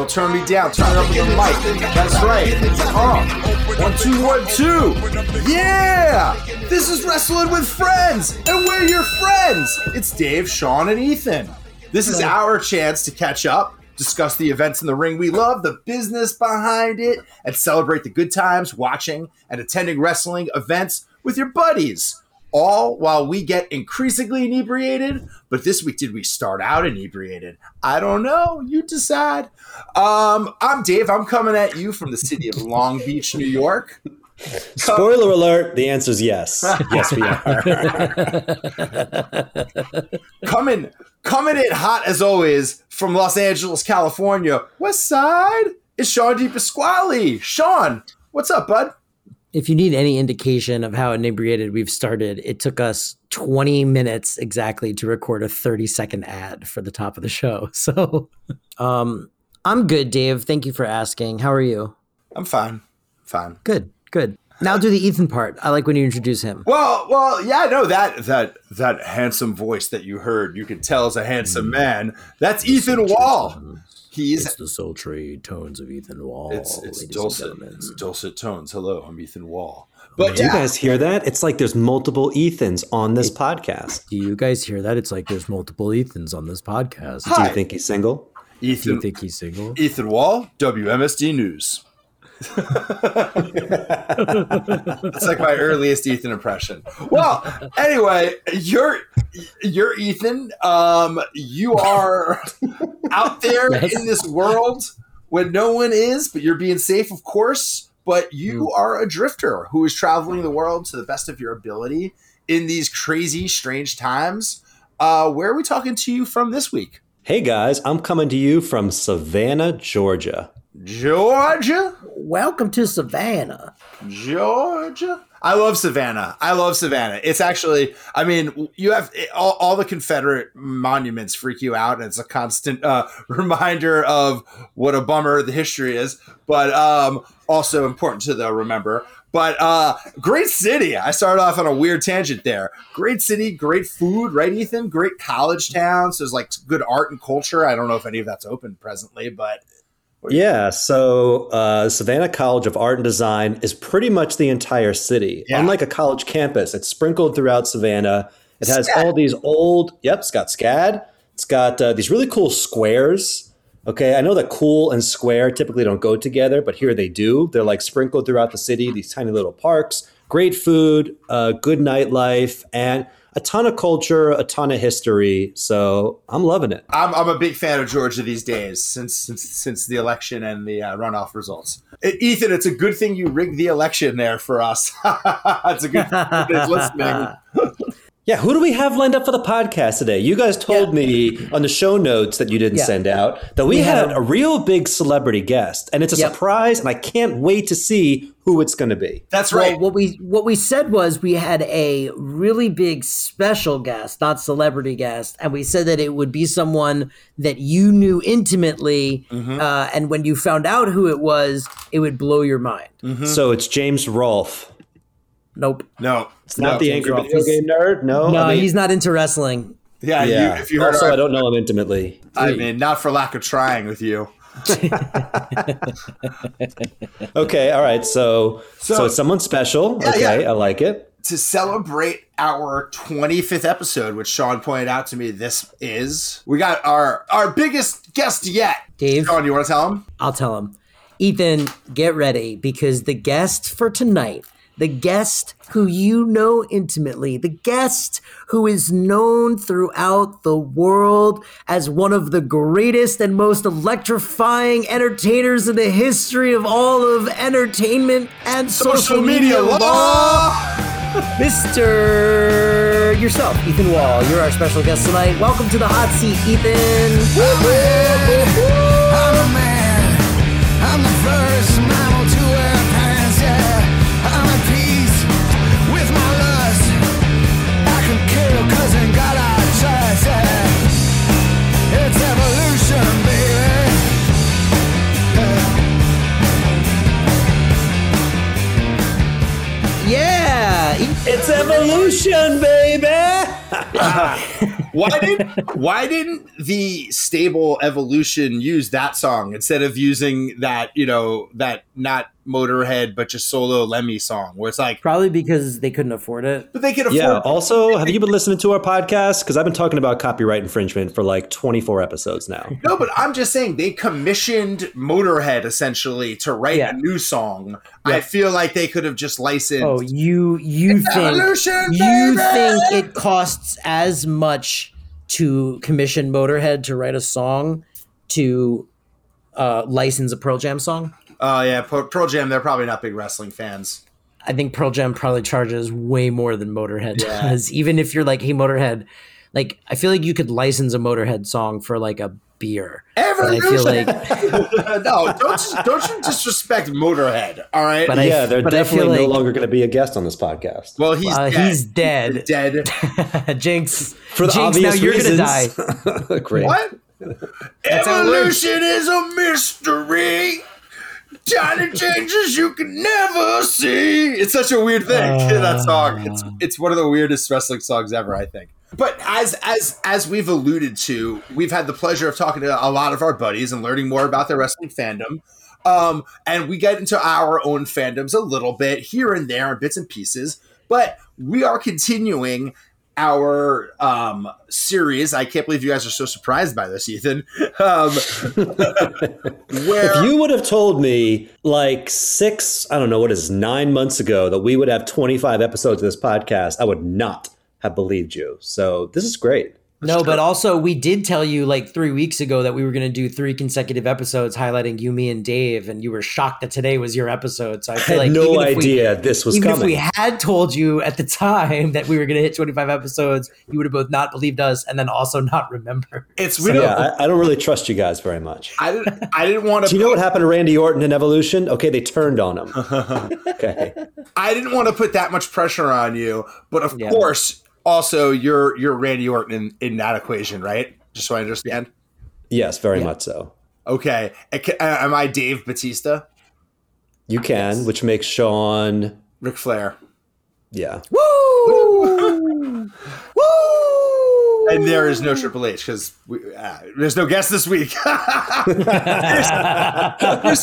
Don't turn me down. Turn it up with the mic. That's right. Oh, one, two, one, two. Yeah! This is Wrestling with Friends, and we're your friends. It's Dave, Sean, and Ethan. This is our chance to catch up, discuss the events in the ring we love, the business behind it, and celebrate the good times watching and attending wrestling events with your buddies. All while we get increasingly inebriated. But this week, did we start out inebriated? I don't know. You decide. Um, I'm Dave. I'm coming at you from the city of Long Beach, New York. Spoiler alert, the answer is yes. Yes, we are. coming coming in hot as always from Los Angeles, California. West side is Sean D. Pasquale. Sean, what's up, bud? If you need any indication of how inebriated we've started, it took us 20 minutes exactly to record a 30 second ad for the top of the show. So, um, I'm good, Dave. Thank you for asking. How are you? I'm fine. Fine. Good. Good. Now do the Ethan part. I like when you introduce him. Well, well, yeah, no, that that that handsome voice that you heard, you could tell is a handsome mm. man. That's Ethan Wall. He's it's the sultry tones of Ethan Wall. It's, it's dulcet, it's dulcet tones. Hello, I'm Ethan Wall. But do yeah. you guys hear that? It's like there's multiple Ethans on this it, podcast. Do you guys hear that? It's like there's multiple Ethans on this podcast. Hi. Do you think he's single? Ethan, do you think he's single? Ethan Wall, WMSD News. It's like my earliest Ethan impression. Well, anyway, you're you're Ethan. Um, you are out there yes. in this world when no one is, but you're being safe, of course. But you mm. are a drifter who is traveling the world to the best of your ability in these crazy, strange times. Uh, where are we talking to you from this week? Hey guys, I'm coming to you from Savannah, Georgia. Georgia. Welcome to Savannah. Georgia. I love Savannah. I love Savannah. It's actually, I mean, you have all, all the Confederate monuments freak you out, and it's a constant uh, reminder of what a bummer the history is, but um, also important to remember. But uh, great city. I started off on a weird tangent there. Great city, great food, right, Ethan? Great college town. So there's like good art and culture. I don't know if any of that's open presently, but yeah, so uh, Savannah College of Art and Design is pretty much the entire city. Yeah. Unlike a college campus, it's sprinkled throughout Savannah. It has SCAD. all these old, yep, it's got SCAD. It's got uh, these really cool squares. Okay, I know that cool and square typically don't go together, but here they do. They're like sprinkled throughout the city, these tiny little parks, great food, uh, good nightlife, and a ton of culture, a ton of history. So I'm loving it. I'm, I'm a big fan of Georgia these days since since, since the election and the uh, runoff results. Ethan, it's a good thing you rigged the election there for us. it's a good thing listening. Yeah, who do we have lined up for the podcast today? You guys told yeah. me on the show notes that you didn't yeah. send out that we, we had, a real big celebrity guest, and it's a yep. surprise, and I can't wait to see who it's going to be. That's right. Well, what we what we said was we had a really big special guest, not celebrity guest, and we said that it would be someone that you knew intimately, mm-hmm. uh, and when you found out who it was, it would blow your mind. Mm-hmm. So it's James Rolfe. Nope. No. It's not no, the angry video game nerd. No. No, I mean, he's not into wrestling. Yeah. yeah. You, if you heard also, our, I don't know him intimately. I mean, not for lack of trying with you. okay. All right. So, so, so it's someone special. Yeah, okay. Yeah. I like it. To celebrate our 25th episode, which Sean pointed out to me this is, we got our our biggest guest yet. Dave. Sean, you want to tell him? I'll tell him. Ethan, get ready because the guest for tonight the guest who you know intimately, the guest who is known throughout the world as one of the greatest and most electrifying entertainers in the history of all of entertainment and social, social media, media law. Mr. Yourself, Ethan Wall. You're our special guest tonight. Welcome to the hot seat, Ethan. Yeah, it's evolution, baby. why did why didn't the stable evolution use that song instead of using that you know that not Motorhead but just solo Lemmy song where it's like Probably because they couldn't afford it. but they could afford Yeah. Also, have you been listening to our podcast? Because I've been talking about copyright infringement for like 24 episodes now. no but I'm just saying they commissioned Motorhead essentially to write Yeah. a new song I feel like they could have just licensed Oh, you you think you baby! think it costs as much to commission Motorhead to write a song to uh, license a Pearl Jam song? Oh yeah Pearl Pearl Jam they're probably not big wrestling fans I think Pearl Jam probably charges way more than Motorhead does. Even if you're like, hey, Motorhead, like I feel like you could license a Motorhead song for like a beer. But I feel Evolution like no don't don't you disrespect Motorhead all right But I- yeah, they're but I feel definitely no like- longer going to be a guest on this podcast. well he's uh, dead. he's dead. dead Jinx, for the Jinx, obvious now you're reasons. gonna die. Great. What? Evolution is a mystery. Tiny changes you can never see. It's such a weird thing. that song. It's it's one of the weirdest wrestling songs ever, I think. But as as as we've alluded to, we've had the pleasure of talking to a lot of our buddies and learning more about their wrestling fandom. Um, and we get into our own fandoms a little bit here and there, bits and pieces. But we are continuing our um, series. I can't believe you guys are so surprised by this, Ethan. Um, where If you would have told me like six, I don't know, what is nine months ago that we would have 25 episodes of this podcast, I would not have believed you. So this is great. No, but also we did tell you like three weeks ago that we were going to do three consecutive episodes highlighting you, me, and Dave, and you were shocked that today was your episode. So I I feel had like no even if we- idea this was even coming. if we had told you at the time that we were going to hit 25 episodes, you would have both not believed us and then also not remember. it's So, really, yeah, I, I don't really trust you guys very much. I didn't, I didn't want to. Do to. you know what happened to Randy Orton in Evolution? Okay, they turned on him. Okay. I didn't want to put that much pressure on you, but of Yeah. course, also you're you're Randy Orton in, in that equation, right? Just so I understand. Yes, very Yeah. much so. Okay, And ca- uh, am I Dave Batista, You can, which makes Sean, Ric Flair? yeah. Woo! Woo! And there is no Triple H because uh, there's no guest this week. there's,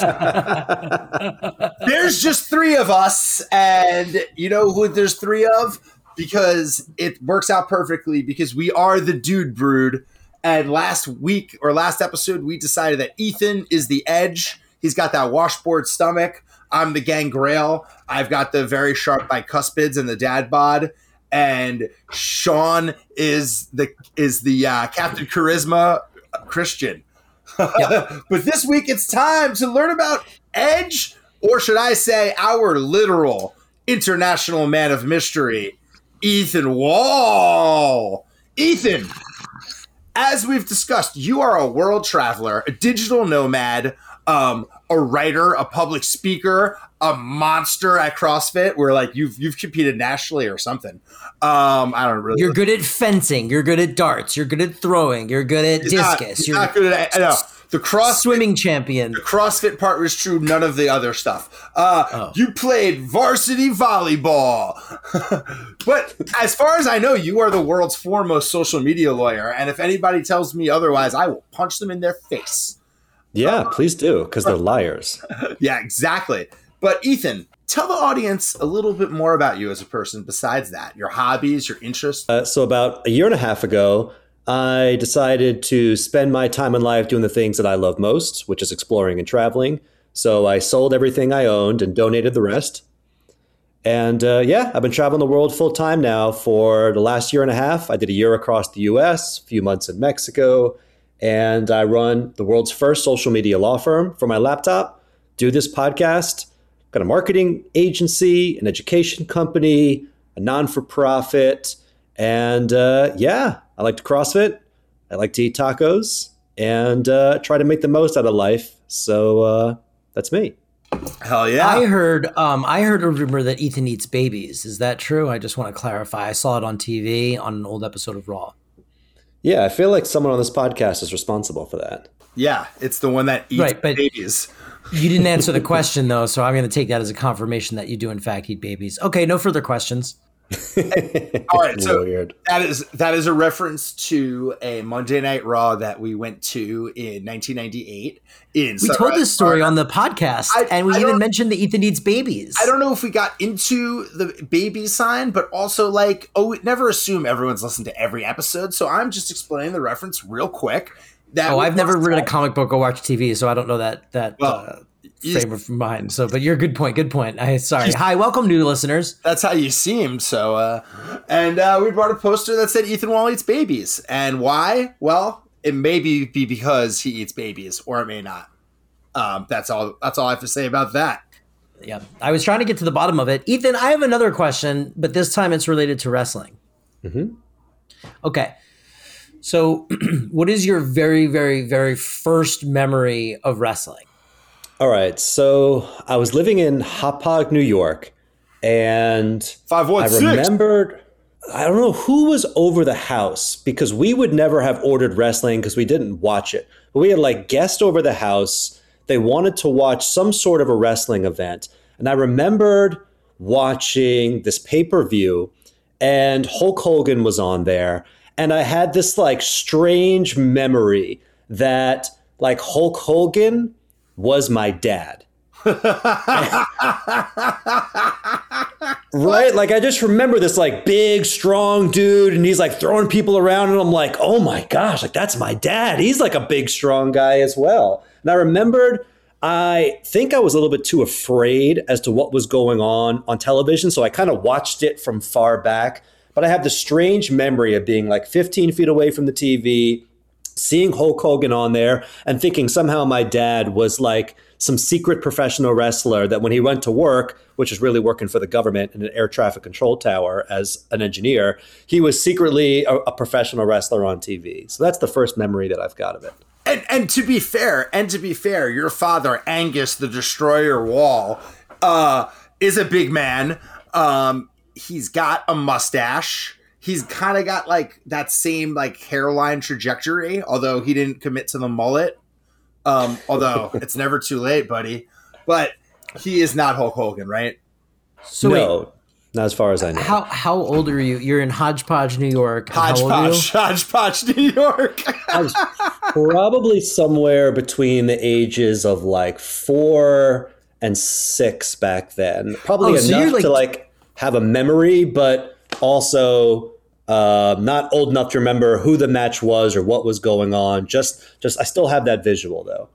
there's just three of us, and you know who there's three of because it works out perfectly because we are the Dude Brood. And last week or last episode, we decided that Ethan is the edge. He's got that washboard stomach. I'm the gangrel. I've got the very sharp bicuspids and the dad bod. And Sean is the is the uh, Captain Charisma Christian. but this week it's time to learn about Edge, or should I say, our literal international man of mystery, Ethan Wall. Ethan, as we've discussed, you are a world traveler, a digital nomad, um, a writer, a public speaker, a monster at CrossFit. Where like you've you've competed nationally or something. Um, I don't really. You're good at fencing. You're good at darts. You're good at throwing. You're good at not- discus. he's you're not good at. I know the cross swimming champion. The CrossFit part was true, none of the other stuff. Uh, Oh. You played varsity volleyball. but as far as I know, you are the world's foremost social media lawyer. And if anybody tells me otherwise, I will punch them in their face. Yeah, please do, because they're liars. Yeah, exactly. But Ethan, tell the audience a little bit more about you as a person besides that your hobbies, your interests. Uh, so, about a year and a half ago, I decided to spend my time in life doing the things that I love most, which is exploring and traveling. So, I sold everything I owned and donated the rest. And uh, yeah, I've been traveling the world full time now for the last year and a half. I did a year across the US, a few months in Mexico, and I run the world's first social media law firm from my laptop, do this podcast, got a marketing agency, an education company, a non for profit. And uh, yeah, I like to CrossFit. I like to eat tacos and uh, try to make the most out of life. So uh, that's me. Hell yeah. I heard um I heard a rumor that Ethan eats babies. Is that true? I just want to clarify. I saw it on TV on an old episode of Raw. Yeah, I feel like someone on this podcast is responsible for that. yeah, it's the one that eats Right, but- babies. You didn't answer the question though, so I'm going to take that as a confirmation that you do in fact eat babies. Okay, no further questions. All right, so Weird. that is that is a reference to a Monday Night Raw that we went to in 1998. In We told this story on the podcast, I- and we I even mentioned the Ethan needs babies. I don't know if we got into the baby sign, but also like, oh, never assume everyone's listened to every episode. So I'm just explaining the reference real quick. That Oh, I've never read a comic book or watched TV, so I don't know that that Well, uh, you- frame of mind. So, but you're good point. Good point. I sorry. Hi, welcome, new listeners. That's how you seem. So, uh, and uh, we brought a poster that said Ethan Wall eats babies. And why? Well, it may be, be because he eats babies, or it may not. Um, that's all. That's all I have to say about that. Yeah, I was trying to get to the bottom of it. Ethan, I have another question, but this time it's related to wrestling. Mhm. Okay. So, what is your very, very, very first memory of wrestling? All right. So I was living in Hauppauge, New York, and Five one I remembered. I don't know who was over the house because we would never have ordered wrestling because we didn't watch it. But we had like guests over the house. They wanted to watch some sort of a wrestling event. And I remembered watching this pay per view, and Hulk Hogan was on there. And I had this like strange memory that like Hulk Hogan was my dad. Right? Like I just remember this like big, strong dude, and he's like throwing people around, and I'm like, oh my gosh, like that's my dad. He's like a big, strong guy as well. And I remembered I think I was a little bit too afraid as to what was going on on television, so I kind of watched it from far back. But I have this strange memory of being like 15 feet away from the TV, seeing Hulk Hogan on there and thinking somehow my dad was like some secret professional wrestler that when he went to work, which is really working for the government in an air traffic control tower as an engineer, he was secretly a, a professional wrestler on TV. So that's the first memory that I've got of it. And, and to be fair, and to be fair, your father Angus the Destroyer Wall uh, is a big man. Um, he's got a mustache. He's kind of got like that same like hairline trajectory, although he didn't commit to the mullet. Um, although it's never too late, buddy. But he is not Hulk Hogan, right? So wait, no, not as far as I know. how how old are you? You're in Hodgepodge, New York. How old are you? Hodgepodge, hodgepodge, New York. I was probably somewhere between the ages of like four and six back then. Probably Oh, so enough like- to like have a memory, but also uh, not old enough to remember who the match was or what was going on. Just, just I still have that visual though.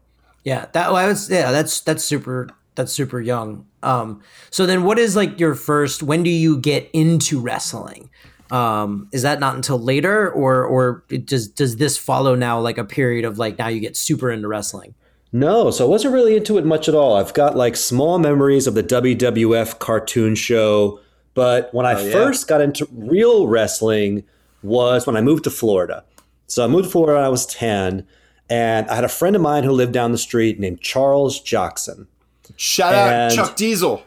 Yeah, that well, I was yeah, that's that's super that's super young. Um so then what is like your first when do you get into wrestling? Um is that not until later or or it does does this follow now like a period of like now you get super into wrestling? No, so I wasn't really into it much at all. I've got like small memories of the WWF cartoon show, but when I yeah. first got into real wrestling was when I moved to Florida. So I moved to Florida when I was 10, and I had a friend of mine who lived down the street named Charles Jackson. Shout out Chuck Diesel.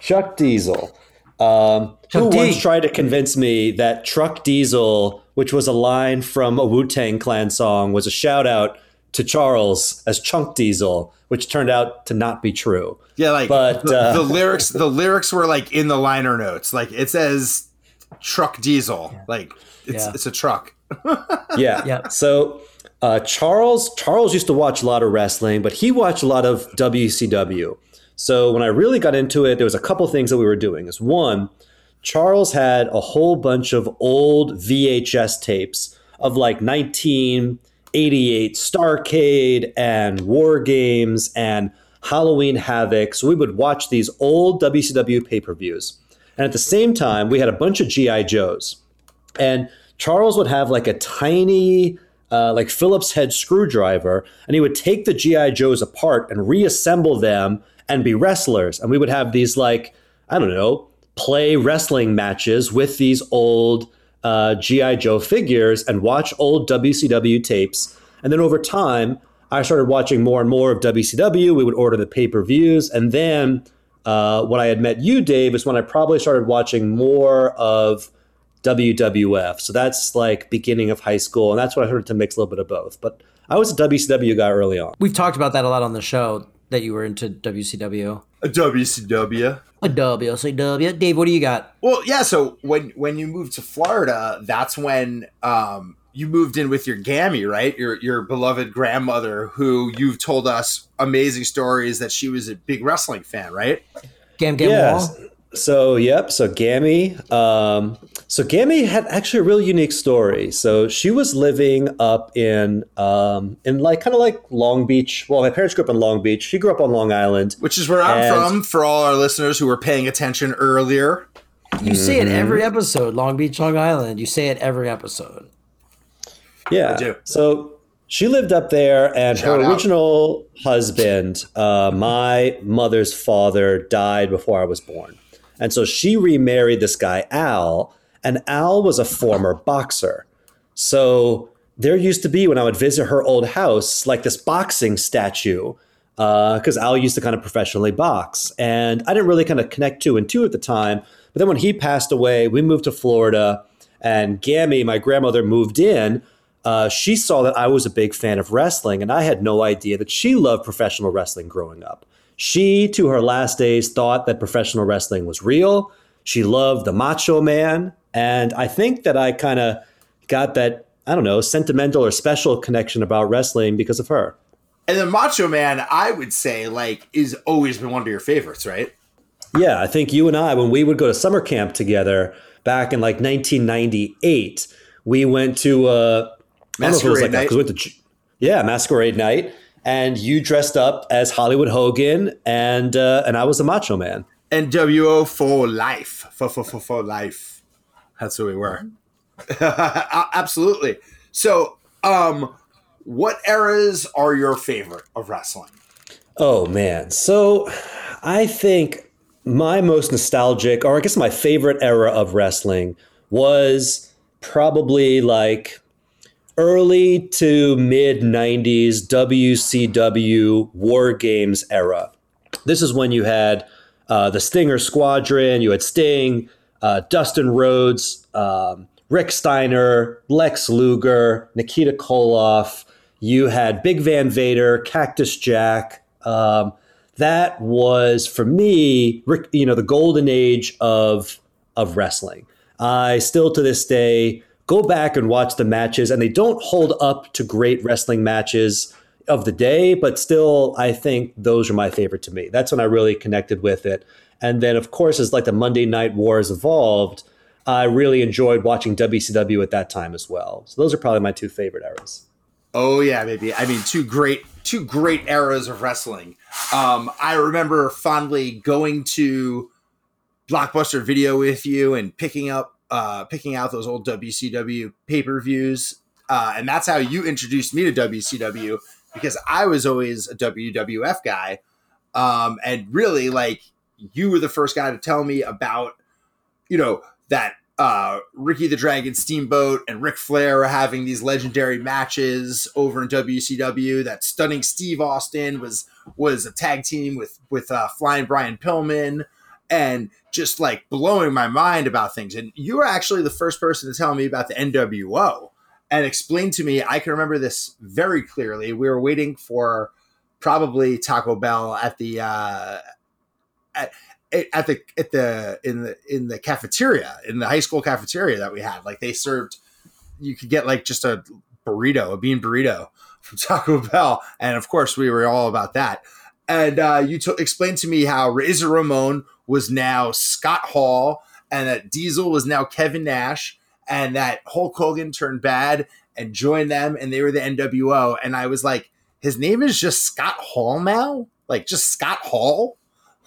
Chuck Diesel, um, Chuck who D. once tried to convince me that Truck Diesel, which was a line from a Wu Tang Clan song, was a shout out to Charles as Chunk Diesel, which turned out to not be true. Yeah, like But, the, uh, the lyrics. The lyrics were like in the liner notes. Like it says truck diesel. Like it's Yeah. it's a truck. Yeah. Yep. So uh, Charles Charles used to watch a lot of wrestling, but he watched a lot of WCW. So when I really got into it, there was a couple things that we were doing. Is one, Charles had a whole bunch of old VHS tapes of like 1988 Starcade and War Games and Halloween Havoc. So we would watch these old WCW pay per views. And at the same time, we had a bunch of G.I. Joes. And Charles would have like a tiny, uh, like Phillips head screwdriver, and he would take the GI Joes apart and reassemble them and be wrestlers. And we would have these like I don't know play wrestling matches with these old uh, GI Joe figures and watch old WCW tapes. And then over time, I started watching more and more of WCW. We would order the pay per views, and then uh, when I had met you, Dave, is when I probably started watching more of WWF. So that's like beginning of high school, and that's when I started to mix a little bit of both. But I was a WCW guy early on. We've talked about that a lot on the show that you were into WCW. A WCW. A WCW. Dave, what do you got? Well, yeah. So when when you moved to Florida, that's when um, you moved in with your Gammy, right? Your your beloved grandmother, who you've told us amazing stories that she was a big wrestling fan, right? Gam Gam Yes. Wall. So yep. So Gammy. Um, so Gammy had actually a really unique story. So she was living up in um, in like kind of like Long Beach. Well, my parents grew up in Long Beach. She grew up on Long Island. Which is where I'm from. For all our listeners who were paying attention earlier, You say it every Mm-hmm. episode. Long Beach, Long Island. You say it every episode. Yeah. I do. So she lived up there, and Shout her out. original husband, uh, my mother's father, died before I was born. And so she remarried this guy, Al, and Al was a former boxer. So there used to be, when I would visit her old house, like this boxing statue, because Al used to kind of professionally box. And I didn't really kind of connect two and two at the time. But then when he passed away, we moved to Florida, and Gammy, my grandmother, moved in. Uh, she saw that I was a big fan of wrestling, and I had no idea that she loved professional wrestling growing up. She, to her last days, thought that professional wrestling was real. She loved the Macho Man, and I think that I kind of got that I don't know sentimental or special connection about wrestling because of her. and the Macho Man, I would say, like, is always been one of your favorites, right? Yeah, I think you and I, when we would go to summer camp together back in like 1998, we went to uh, I don't know if it was Masquerade like that, we went to yeah masquerade night, and you dressed up as Hollywood Hogan, and uh, and I was the Macho Man. NWO for life. For, for, for, for life. That's who we were. Absolutely. So, um, what eras are your favorite of wrestling? Oh man. So I think my most nostalgic, or I guess my favorite era of wrestling was probably like early to mid 90s WCW War Games era. This is when you had uh, the Stinger Squadron, you had Sting, uh, Dustin Rhodes, um, Rick Steiner, Lex Luger, Nikita Koloff. You had Big Van Vader, Cactus Jack. Um, that was for me, Rick, you know, the golden age of of wrestling. I still to this day go back and watch the matches, and they don't hold up to great wrestling matches of the day, but still, I think those are my favorite to me. That's when I really connected with it. And then, of course, as like the Monday Night Wars evolved, I really enjoyed watching WCW at that time as well. So those are probably my two favorite eras. Oh yeah, baby. I mean, two great, two great eras of wrestling. Um, I remember fondly going to Blockbuster Video with you and picking up, uh, picking out those old WCW pay per views, uh, and that's how you introduced me to WCW because I was always a WWF guy, um, and really like you were the first guy to tell me about, you know, that uh, Ricky the Dragon Steamboat and Ric Flair are having these legendary matches over in WCW. That stunning Steve Austin was was a tag team with with uh, Flying Brian Pillman, and just like blowing my mind about things. And you were actually the first person to tell me about the NWO and explain to me. I can remember this very clearly. We were waiting for probably Taco Bell at the uh, at, at the at the in the in the cafeteria in the high school cafeteria that we had. Like they served, you could get like just a burrito, a bean burrito from Taco Bell, and of course we were all about that. And uh, you t- explained to me how Razor Ramon was now Scott Hall, and that Diesel was now Kevin Nash, and that Hulk Hogan turned bad and joined them, and they were the NWO. And I was like, his name is just Scott Hall now, like just Scott Hall.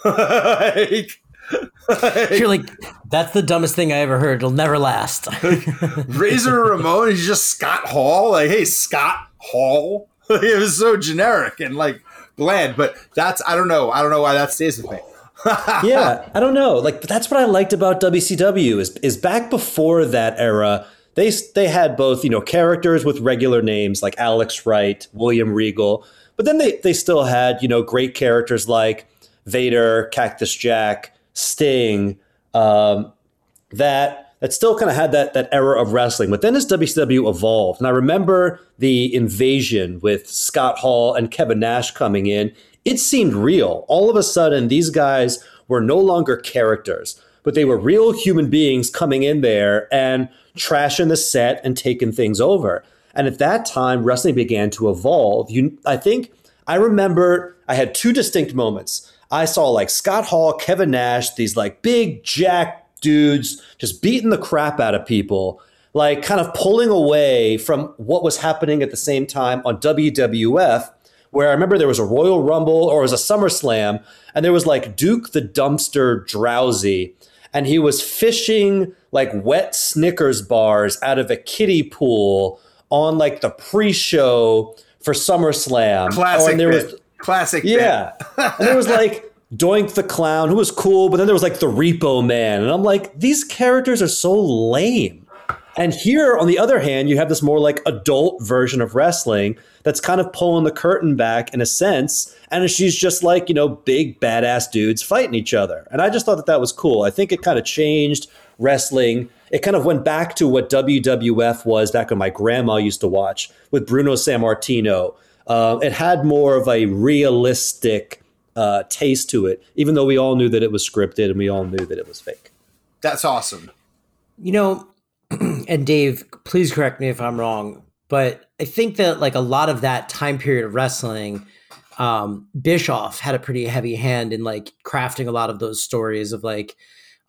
Like, You're like, that's the dumbest thing I ever heard. It'll never last. Razor Ramon is just Scott Hall. Like, hey, Scott Hall. it was so generic and like bland, but that's I don't know. I don't know why that stays with me. yeah, I don't know. Like that's what I liked about WCW is is back before that era. They they had both you know characters with regular names like Alex Wright, William Regal, but then they they still had you know great characters like Vader, Cactus Jack, Sting. Um, that that still kind of had that that era of wrestling. But then as WCW evolved, and I remember the invasion with Scott Hall and Kevin Nash coming in it seemed real. All of a sudden, these guys were no longer characters, but they were real human beings coming in there and trashing the set and taking things over. And at that time, wrestling began to evolve. You, I think, I remember I had two distinct moments. I saw like Scott Hall, Kevin Nash, these like big jack dudes just beating the crap out of people, like kind of pulling away from what was happening at the same time on WWF where I remember there was a Royal Rumble or it was a SummerSlam, and there was like Duke the Dumpster Droese, and he was fishing like wet Snickers bars out of a kiddie pool on like the pre-show for SummerSlam. Classic. Oh, and there bit. was Classic. yeah, and there was like Doink the Clown, who was cool, but then there was like the Repo Man, and I'm like, these characters are so lame. And here, on the other hand, you have this more like adult version of wrestling that's kind of pulling the curtain back in a sense. And she's just like, you know, big badass dudes fighting each other. And I just thought that that was cool. I think it kind of changed wrestling. It kind of went back to what WWF was back when my grandma used to watch with Bruno Sammartino. Uh, it had more of a realistic uh, taste to it, even though we all knew that it was scripted and we all knew that it was fake. That's awesome. You know, and Dave, please correct me if I'm wrong, but I think that like a lot of that time period of wrestling, um, Bischoff had a pretty heavy hand in like crafting a lot of those stories of like,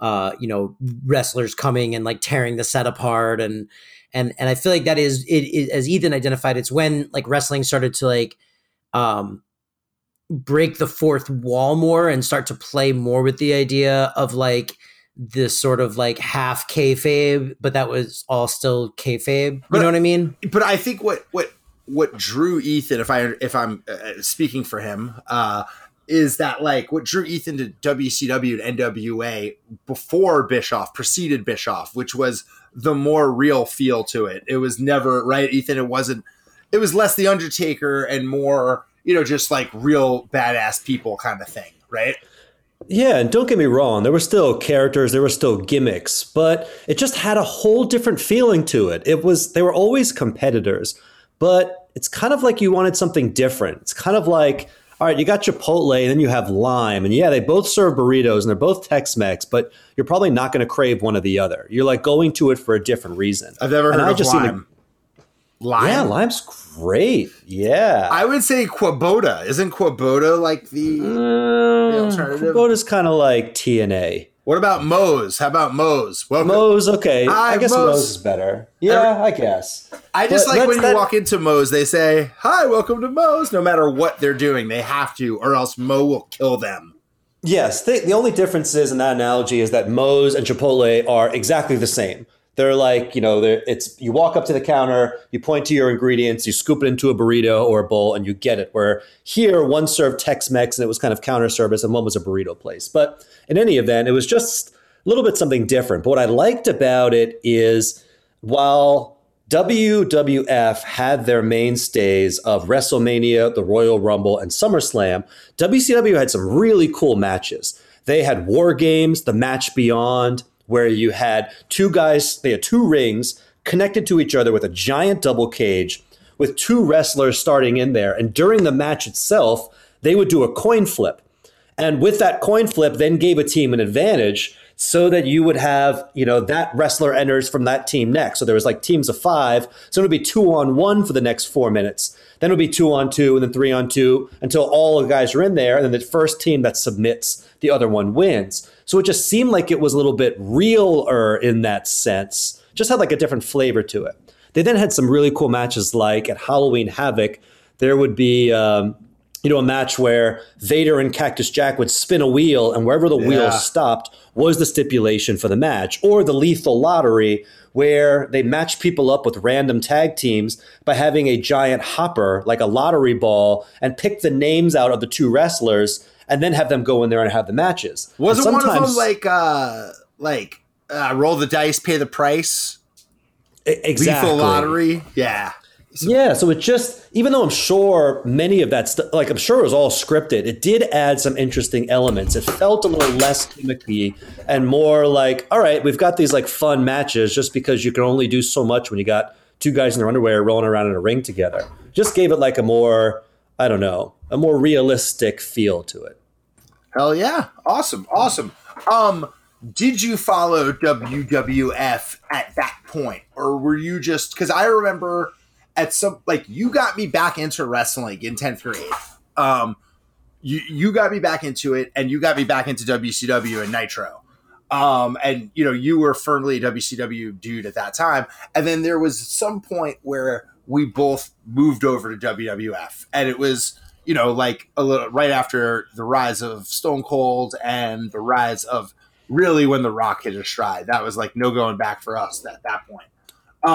uh, you know, wrestlers coming and like tearing the set apart and and and I feel like that is it, it as Ethan identified, it's when like wrestling started to like um break the fourth wall more and start to play more with the idea of like this sort of like half kayfabe, but that was all still kayfabe. You But- know what I mean? but I think what what what drew Ethan, if I if I'm uh, speaking for him, uh, is that like what drew Ethan to WCW and NWA before Bischoff, preceded Bischoff, which was the more real feel to it. It was never right, Ethan. It wasn't. It was less the Undertaker and more, you know, just like real badass people kind of thing, right? Yeah, and don't get me wrong, there were still characters, there were still gimmicks, but it just had a whole different feeling to it. It was they were always competitors, but it's kind of like you wanted something different. It's kind of like all right, you got Chipotle and then you have Lime, and yeah, they both serve burritos and they're both Tex-Mex, but you're probably not going to crave one or the other. You're like going to it for a different reason. I've never And heard I of just seem to- Lime. Lime. Yeah, Lime's great. Yeah. I would say Qdoba. Isn't Qdoba like the? Uh, alternative? Qdoba's kind of like TNA. What about Moe's? How about Moe's? Welcome. Moe's okay. Hi, I guess Moe's. Moe's is better. Yeah, I guess. I just But like when you that- walk into Moe's, they say, Hi, welcome to Moe's. No matter what they're doing, they have to, or else Mo will kill them. Yes, the, the only difference is in that analogy is that Moe's and Chipotle are exactly the same. They're like, you know, it's you walk up to the counter, you point to your ingredients, you scoop it into a burrito or a bowl, and you get it. Where here, one served Tex-Mex and it was kind of counter service, and one was a burrito place. But in any event, it was just a little bit something different. But what I liked about it is while WWF had their mainstays of WrestleMania, the Royal Rumble, and SummerSlam, WCW had some really cool matches. They had War Games, the Match Beyond, where you had two guys, they had two rings connected to each other with a giant double cage with two wrestlers starting in there. And during the match itself, they would do a coin flip. And with that coin flip, then gave a team an advantage so that you would have, you know, that wrestler enters from that team next. So there was like teams of five. So it would be two on one for the next four minutes. Then it would be two on two and then three on two until all the guys are in there. And then the first team that submits, the other one wins. So it just seemed like it was a little bit realer in that sense. Just had like a different flavor to it. They then had some really cool matches like at Halloween Havoc, there would be um, you know, a match where Vader and Cactus Jack would spin a wheel, and wherever the wheel stopped was the stipulation for the match, or the lethal lottery, where they match people up with random tag teams by having a giant hopper, like a lottery ball, and pick the names out of the two wrestlers, and then have them go in there and have the matches. Wasn't one of them like, uh, like, uh, roll the dice, pay the price? Exactly. Lethal lottery? Yeah. Yeah, so it just even though I'm sure many of that stuff, like I'm sure it was all scripted, it did add some interesting elements. It felt a little less gimmicky and more like, all right, we've got these like fun matches just because you can only do so much when you got two guys in their underwear rolling around in a ring together. Just gave it like a more I don't know, a more realistic feel to it. Hell yeah. Awesome. Awesome. Um, did you follow WWF at that point? Or were you just because I remember at some like you got me back into wrestling in 10th grade. Um you you got me back into it and you got me back into WCW and Nitro. Um, and you know, you were firmly a WCW dude at that time. And then there was some point where we both moved over to WWF. And it was, you know, like a little right after the rise of Stone Cold and the rise of really when the rock hit a stride. That was like no going back for us at that point.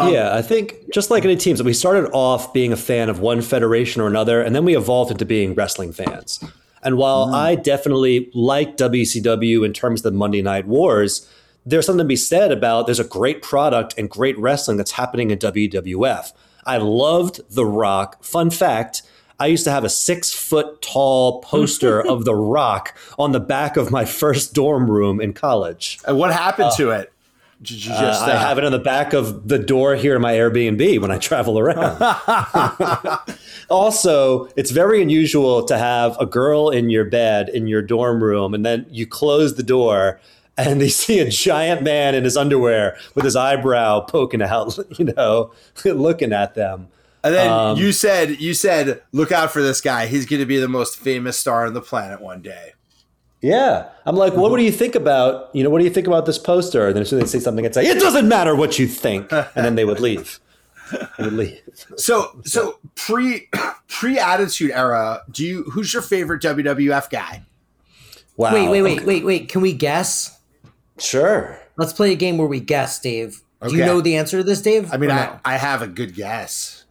Um, yeah, I think just like any teams, we started off being a fan of one federation or another, and then we evolved into being wrestling fans. And while mm. I definitely like WCW in terms of the Monday Night Wars, there's something to be said about there's a great product and great wrestling that's happening in WWF. I loved The Rock. Fun fact I used to have a six foot tall poster of The Rock on the back of my first dorm room in college. And what happened uh, to it? Just? Uh, I have it on the back of the door here in my Airbnb when I travel around. also, it's very unusual to have a girl in your bed in your dorm room, and then you close the door and they see a giant man in his underwear with his eyebrow poking out, you know, looking at them. And then um, you said, you said, look out for this guy. He's going to be the most famous star on the planet one day. Yeah. I'm like, what, what do you think about, you know, what do you think about this poster? And then as soon as they say something, I'd say, it doesn't matter what you think. And then they would leave. They would leave. So, so pre, pre attitude era, do you, who's your favorite WWF guy? Wow. Wait, wait, wait, okay. wait, wait. Can we guess? Sure. Let's play a game where we guess, Dave. Do you know the answer to this, Dave? I mean, I, I have a good guess.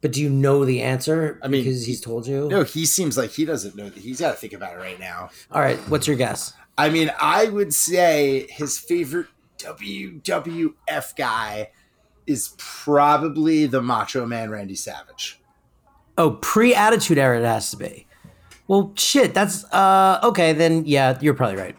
But do you know the answer? I mean, because he's told you. No, he seems like he doesn't know. He's got to think about it right now. All right, what's your guess? I mean, I would say his favorite WWF guy is probably the Macho Man Randy Savage. Oh, pre-Attitude Era, it has to be. Well, shit, that's uh okay. Then yeah, you're probably right.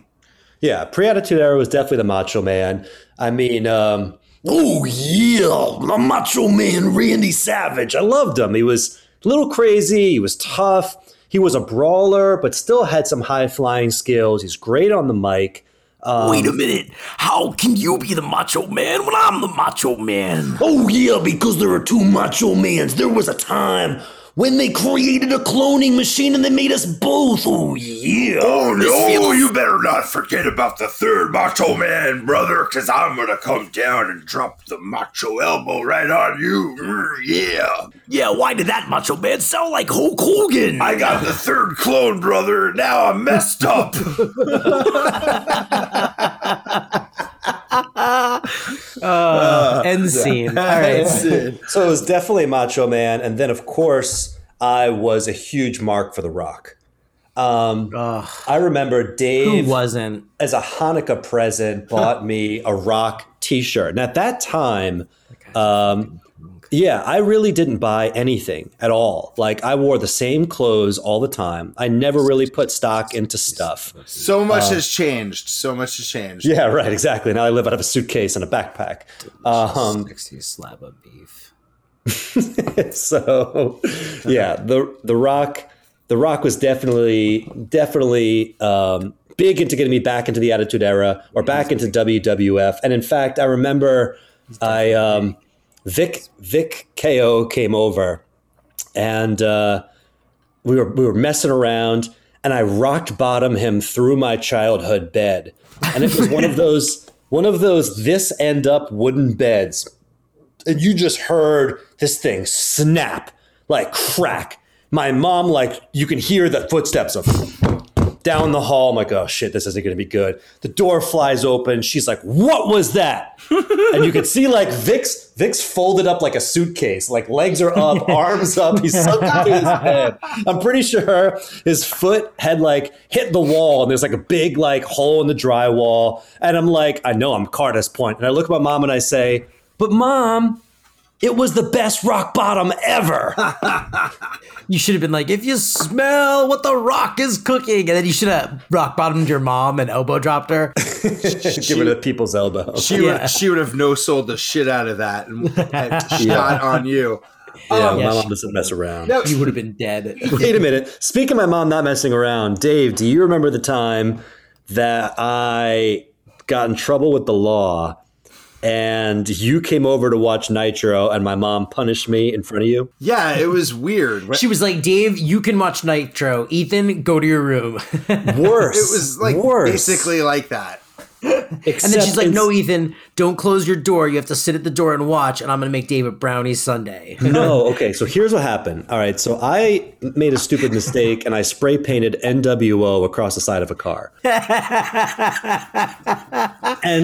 Yeah, pre-Attitude Era was definitely the Macho Man. I mean, um, Oh yeah, the Macho Man Randy Savage. I loved him. He was a little crazy. He was tough. He was a brawler, but still had some high flying skills. He's great on the mic. Um, Wait a minute. How can you be the Macho Man when I'm the Macho Man? Oh yeah, because there are two Macho Mans. There was a time when they created a cloning machine and they made us both. Oh, yeah. Oh, no, you better not forget about the third Macho Man, brother, because I'm to come down and drop the Macho elbow right on you. Mm, yeah. Yeah, why did that Macho Man sound like Hulk Hogan? I got the third clone, brother. Now I'm messed up. uh, end scene. All right. so it was definitely Macho Man, and then of course I was a huge mark for The Rock. Um, I remember Dave Who wasn't as a Hanukkah present bought me a Rock T-shirt, and at that time, um, yeah, I really didn't buy anything at all. Like I wore the same clothes all the time. I never really put stock into stuff. So much uh, has changed. So much has changed. Yeah, right. Exactly. Now I live out of a suitcase and a backpack. Um, Sexy slab of beef. so, yeah, the the Rock, the Rock was definitely definitely um, big into getting me back into the Attitude Era or back into WWF. And in fact, I remember I. Um, Vic Vic Ko came over, and uh, we were we were messing around, and I rocked bottom him through my childhood bed, and it was one of those one of those this end up wooden beds, and you just heard this thing snap like crack. My mom like you can hear the footsteps of down the hall. I'm like, oh shit, this isn't going to be good. The door flies open. She's like, what was that? and you can see like Vic's Vic's folded up like a suitcase, like legs are up, arms up. He's sunk into his bed. I'm pretty sure his foot had like hit the wall, and there's like a big like hole in the drywall. And I'm like, I know I'm Cardis Point, and I look at my mom and I say, but mom. It was the best rock bottom ever. you should have been like, if you smell what the rock is cooking, and then you should have rock bottomed your mom and elbow dropped her. she, Give her a people's elbow. She yeah. would she would have no sold the shit out of that and, and shot on you. Yeah, Yeah, my she- mom doesn't mess around. Now, You would have been dead. Wait a minute. Speaking of my mom not messing around, Dave, do you remember the time that I got in trouble with the law and you came over to watch Nitro and my mom punished me in front of you? yeah, it was weird. She was like, Dave, you can watch Nitro. Ethan, go to your room. Worse. It was like worse. basically like that. And then she's like, "No, Ethan, don't close your door. You have to sit at the door and watch. And I'm going to make David a brownie sundae." no, okay. So here's what happened. All right. So I made a stupid mistake and I spray painted NWO across the side of a car. and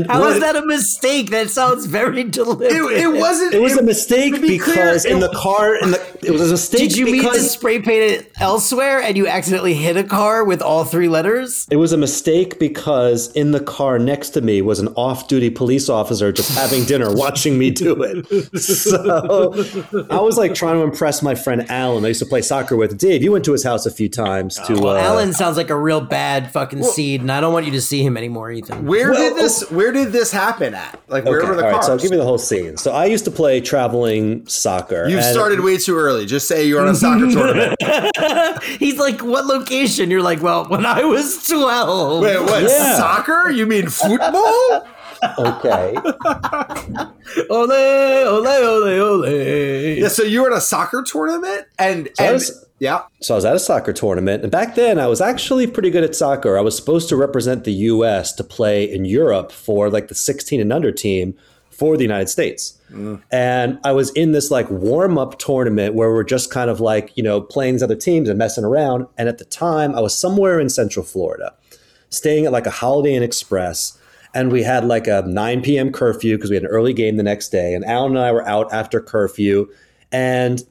How what- is that a mistake? That sounds very deliberate. It, it wasn't. It was it- a mistake to be clear, because in it- the car, in the it was a mistake Did you mean to spray paint it elsewhere and you accidentally hit a car with all three letters? it was a mistake because in the car next to me was an off-duty police officer just having dinner, watching me do it. So I was like trying to impress my friend Alan. I used to play soccer with. Dave, you went to his house a few times to. uh, Alan sounds like a real bad fucking seed, and I don't want you to see him anymore, Ethan. Where Well, did this? Where did this happen at? Like, where Okay, were the all right, cars? so I'll give you the whole scene. So I used to play traveling soccer. You've started way too early. Just say you're on a soccer tournament. He's like, "What location?" You're like, "Well, when I was 12." Wait, what? Yeah. Soccer? You mean football? Okay. Ole, ole, ole, ole. yeah. So you were at a soccer tournament, and I and was- yeah. So I was at a soccer tournament, and back then I was actually pretty good at soccer. I was supposed to represent the U.S. to play in Europe for like the 16 and under team for the United States. Mm. And I was in this like warm up tournament where we're just kind of like, you know, playing these other teams and messing around. And at the time, I was somewhere in Central Florida, staying at like a Holiday Inn Express. And we had like a 9 p.m. curfew because we had an early game the next day. And Alan and I were out after curfew. And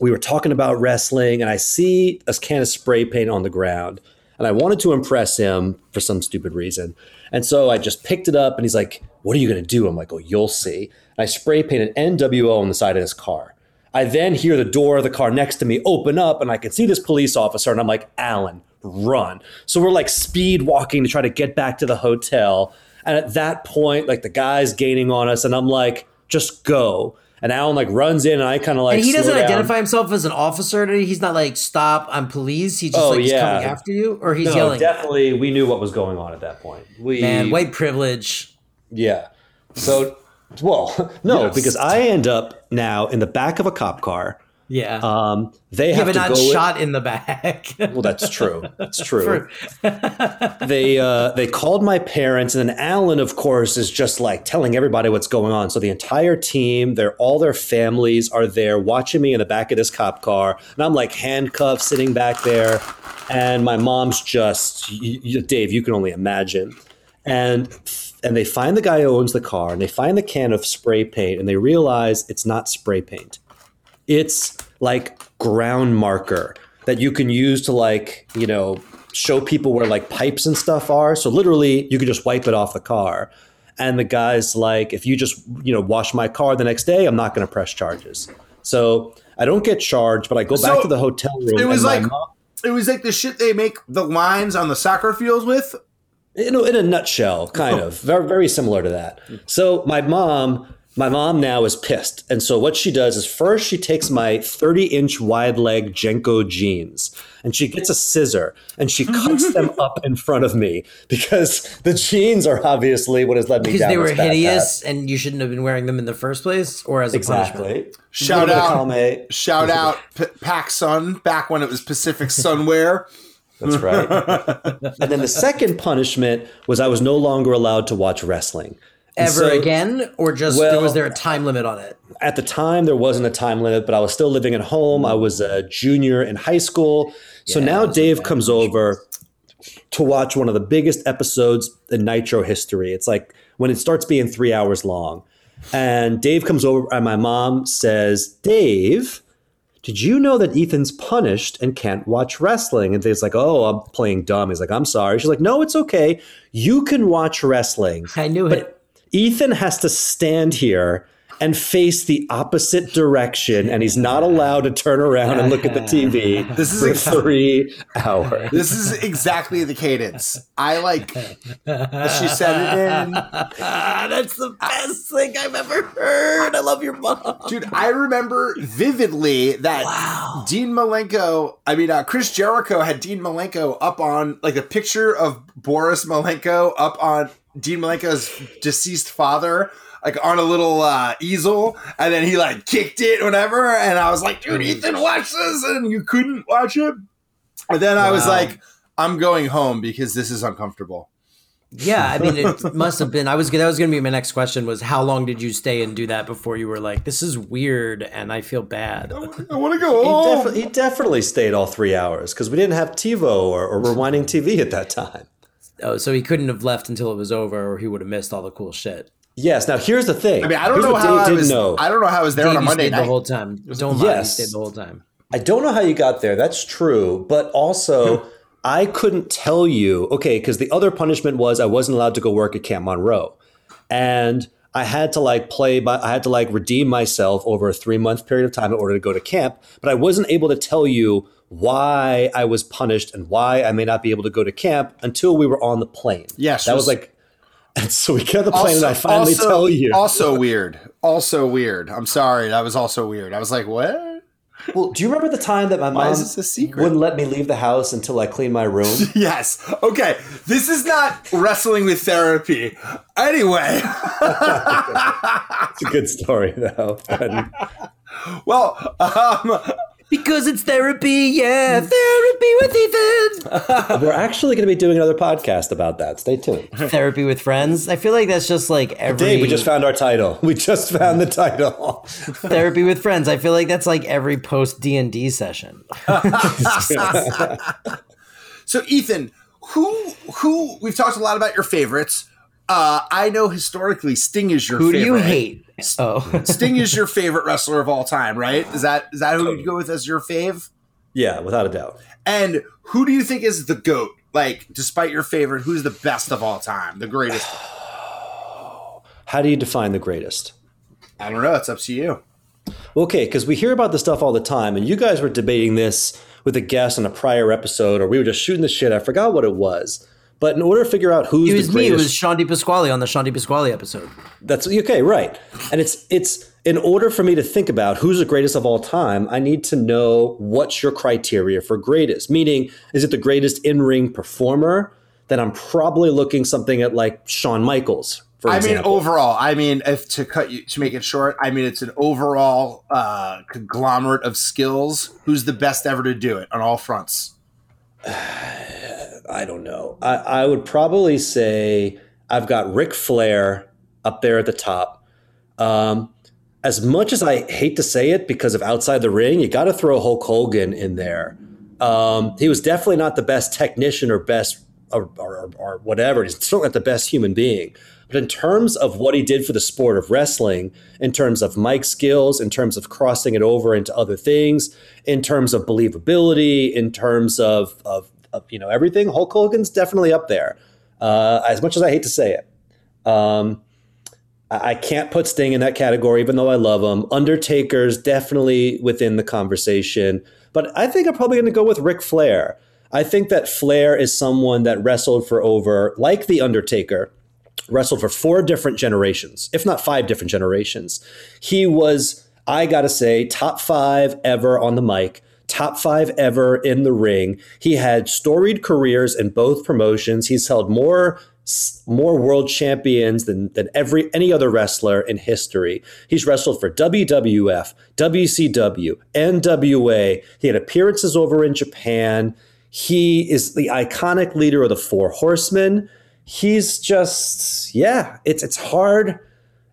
we were talking about wrestling and I see a can of spray paint on the ground and I wanted to impress him for some stupid reason. And so I just picked it up and he's like, What are you going to do? I'm like, Oh, you'll see. And I spray painted NWO on the side of his car. I then hear the door of the car next to me open up and I can see this police officer and I'm like, Alan, run. So we're like speed walking to try to get back to the hotel. And at that point, like the guy's gaining on us and I'm like, just go. And Alan like runs in and I kind of like And he slow doesn't down. identify himself as an officer. He's not like, "Stop, I'm police." He's just Oh, like he's yeah. coming after you, or he's No, yelling. definitely we knew what was going on at that point. We Man, white privilege. Yeah. So well, no, Yes. because I end up now in the back of a cop car. Yeah, Um they yeah, have but to not shot in the back. Well, that's true. That's true. they uh, they called my parents, and then Alan, of course, is just like telling everybody what's going on. So the entire team, their all their families are there watching me in the back of this cop car, and I'm like handcuffed, sitting back there, and my mom's just, y y Dave, you can only imagine, and. And they find the guy who owns the car, and they find the can of spray paint, and they realize it's not spray paint it's like ground marker that you can use to like you know show people where like pipes and stuff are. So literally you could just wipe it off the car. And the guy's like if you just you know wash my car the next day i'm not going to press charges. So i don't get charged but i go So, back to the hotel room It was like mom- it was like the shit they make the lines on the soccer fields with. You know, in a nutshell, kind oh. of. Very very similar to that. So my mom, my mom now is pissed, and so what she does is first she takes my thirty inch wide leg JNCO jeans and she gets a scissor and she cuts them up in front of me because the jeans are obviously what has led me because down Because they were this bad hideous, and you shouldn't have been wearing them in the first place, or as a path. punishment. Exactly. Shout Little bit of out, column shout out, P- Pac Sun back when it was Pacific Sunwear. That's right. and then the second punishment was I was no longer allowed to watch wrestling. Ever so- again, or just Well- was there a time limit on it? at the time there wasn't a time limit but i was still living at home. I was a junior in high school. So now dave comes over to watch one of the biggest episodes in nitro history. It's like when it starts being three hours long. And dave comes over and my mom says dave did you know that ethan's punished and can't watch wrestling? And dave's like oh i'm playing dumb. He's like i'm sorry. She's like no it's okay. You can watch wrestling. I knew it. Ethan has to stand here and face the opposite direction, and he's not allowed to turn around and look at the TV This is for ex- three hours. This is exactly the cadence. I like. She said it in. That's the best thing I've ever heard. I love your mom. Dude, I remember vividly that Dean Malenko, I mean, uh, Chris Jericho had Dean Malenko up on, like, a picture of Boris Malenko up on Dean Malenko's deceased father, like, on a little uh, easel. And then he, like, kicked it, whatever. And I was like, dude, Ethan, watch this. And you couldn't watch it. And then I was like, I'm going home because this is uncomfortable. Yeah, I mean, it must have been. I was that was going to be my next question. Was how long did you stay and do that before you were like, this is weird and I feel bad. I want to go He, home. defi- he definitely stayed all three hours because we didn't have TiVo or, or rewinding TV at that time. Oh, so he couldn't have left until it was over, or he would have missed all the cool shit. Yes. Now here's the thing. I mean, I don't Here's know how Dave I didn't was. know. I don't know how I was there Dave, on a Monday night. the whole time. Don't lie, you Yes. stayed the whole time. I don't know how you got there. That's true. But also, I couldn't tell you, okay, because the other punishment was I wasn't allowed to go work at Camp Monroe. And I had to like play, by, I had to like redeem myself over a three month period of time in order to go to camp. But I wasn't able to tell you why I was punished and why I may not be able to go to camp until we were on the plane. Yes, That was was- like, and so we get the plane and I finally also, tell you. Also weird. Also weird. I'm sorry. That was also weird. I was like, what? well, do you remember the time that my Why mom is this a secret? wouldn't let me leave the house until I cleaned my room? Yes. Okay. This is not wrestling with therapy. Anyway. It's a good story though. Well, um, Because it's therapy, yeah, therapy with Ethan. we're actually going to be doing another podcast about that. Stay tuned. therapy with friends. I feel like that's just like every Dave, we just found our title. We just found the title. therapy with friends. I feel like that's like every post D and D session. so Ethan, who who we've talked a lot about your favorites. Uh, I know historically Sting is your favorite. Who do you hate? Oh, Sting is your favorite wrestler of all time, right? Is that is that who you go with as your fave? Yeah, without a doubt. And who do you think is the GOAT? Like, despite your favorite, who's the best of all time? The greatest? How do you define the greatest? I don't know. It's up to you. Okay, because we hear about this stuff all the time, and you guys were debating this with a guest on a prior episode, or we were just shooting the shit. I forgot what it was. But in order to figure out who's the it was the me. It was Sean Di Pasquale on the Sean Di Pasquale episode. That's okay, right. And it's it's in order for me to think about who's the greatest of all time, I need to know what's your criteria for greatest. Meaning, is it the greatest in-ring performer? Then I'm probably looking something at like Shawn Michaels, for I mean, overall, I mean, if to cut you to make it short, I mean, it's an overall uh, conglomerate of skills. Who's the best ever to do it on all fronts? I don't know. I, I would probably say I've got Ric Flair up there at the top. Um, as much as I hate to say it because of outside the ring, you got to throw Hulk Hogan in there. Um, he was definitely not the best technician or best or, or, or whatever. He's certainly not the best human being. But in terms of what he did for the sport of wrestling, in terms of mic skills, in terms of crossing it over into other things, in terms of believability, in terms of, of, you know everything, Hulk Hogan's definitely up there. Uh, as much as I hate to say it, um, I I can't put Sting in that category, even though I love him. Undertaker's definitely within the conversation, but I think I'm probably going to go with Ric Flair. I think that Flair is someone that wrestled for over, like the Undertaker, wrestled for four different generations, if not five different generations. He was, I gotta say, top five ever on the mic, top five ever in the ring. He had storied careers in both promotions. He's held more more world champions than, than every any other wrestler in history. He's wrestled for WWF, WCW, NWA. He had appearances over in Japan. He is the iconic leader of the Four Horsemen he's just yeah it's it's hard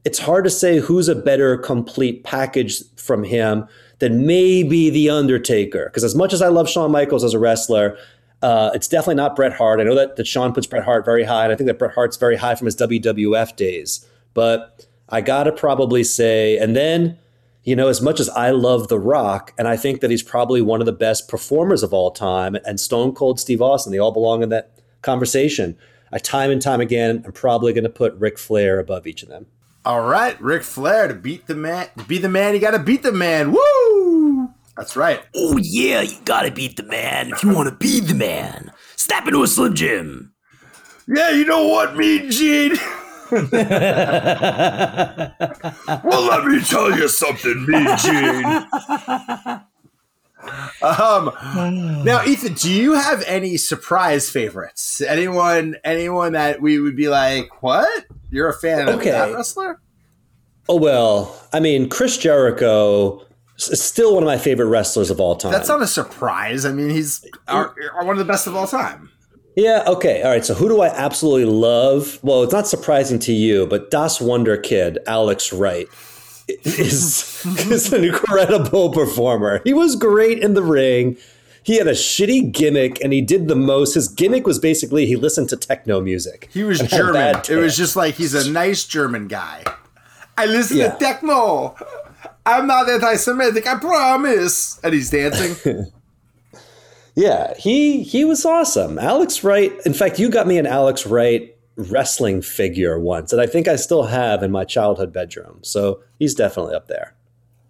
it's hard to say who's a better complete package from him than maybe the undertaker because as much as i love Shawn michaels as a wrestler uh, it's definitely not Bret Hart. I know that, that Sean puts Bret Hart very high, and I think that Bret Hart's very high from his WWF days. But I gotta probably say, and then, you know, as much as I love The Rock, and I think that he's probably one of the best performers of all time, and Stone Cold Steve Austin, they all belong in that conversation. I time and time again, I'm probably to put Ric Flair above each of them. All right, Ric Flair to beat the man. To be the man, you got to beat the man. Woo! That's right. Oh yeah, you gotta beat the man if you wanna be the man. Snap into a Slim Jim. Yeah, you know what, Mean Gene? well, let me tell you something, Mean Gene. Um, now, Ethan, do you have any surprise favorites? Anyone, anyone that we would be like, "What? You're a fan Okay. of that wrestler?" Oh well, I mean, Chris Jericho is still one of my favorite wrestlers of all time. That's not a surprise. I mean, he's our, our- one of the best of all time. Yeah, okay. All right. So who do I absolutely love? Well, it's not surprising to you, but Das Wonder Kid, Alex Wright, is, is an incredible performer. He was great in the ring. He had a shitty gimmick and he did the most. His gimmick was basically he listened to techno music. He was German. It was just like he's a nice German guy. I listen Yeah. to techno. I'm not anti-Semitic. I promise. And he's dancing. Yeah, he he was awesome. Alex Wright. In fact, you got me an Alex Wright wrestling figure once, and I think I still have in my childhood bedroom. So he's definitely up there.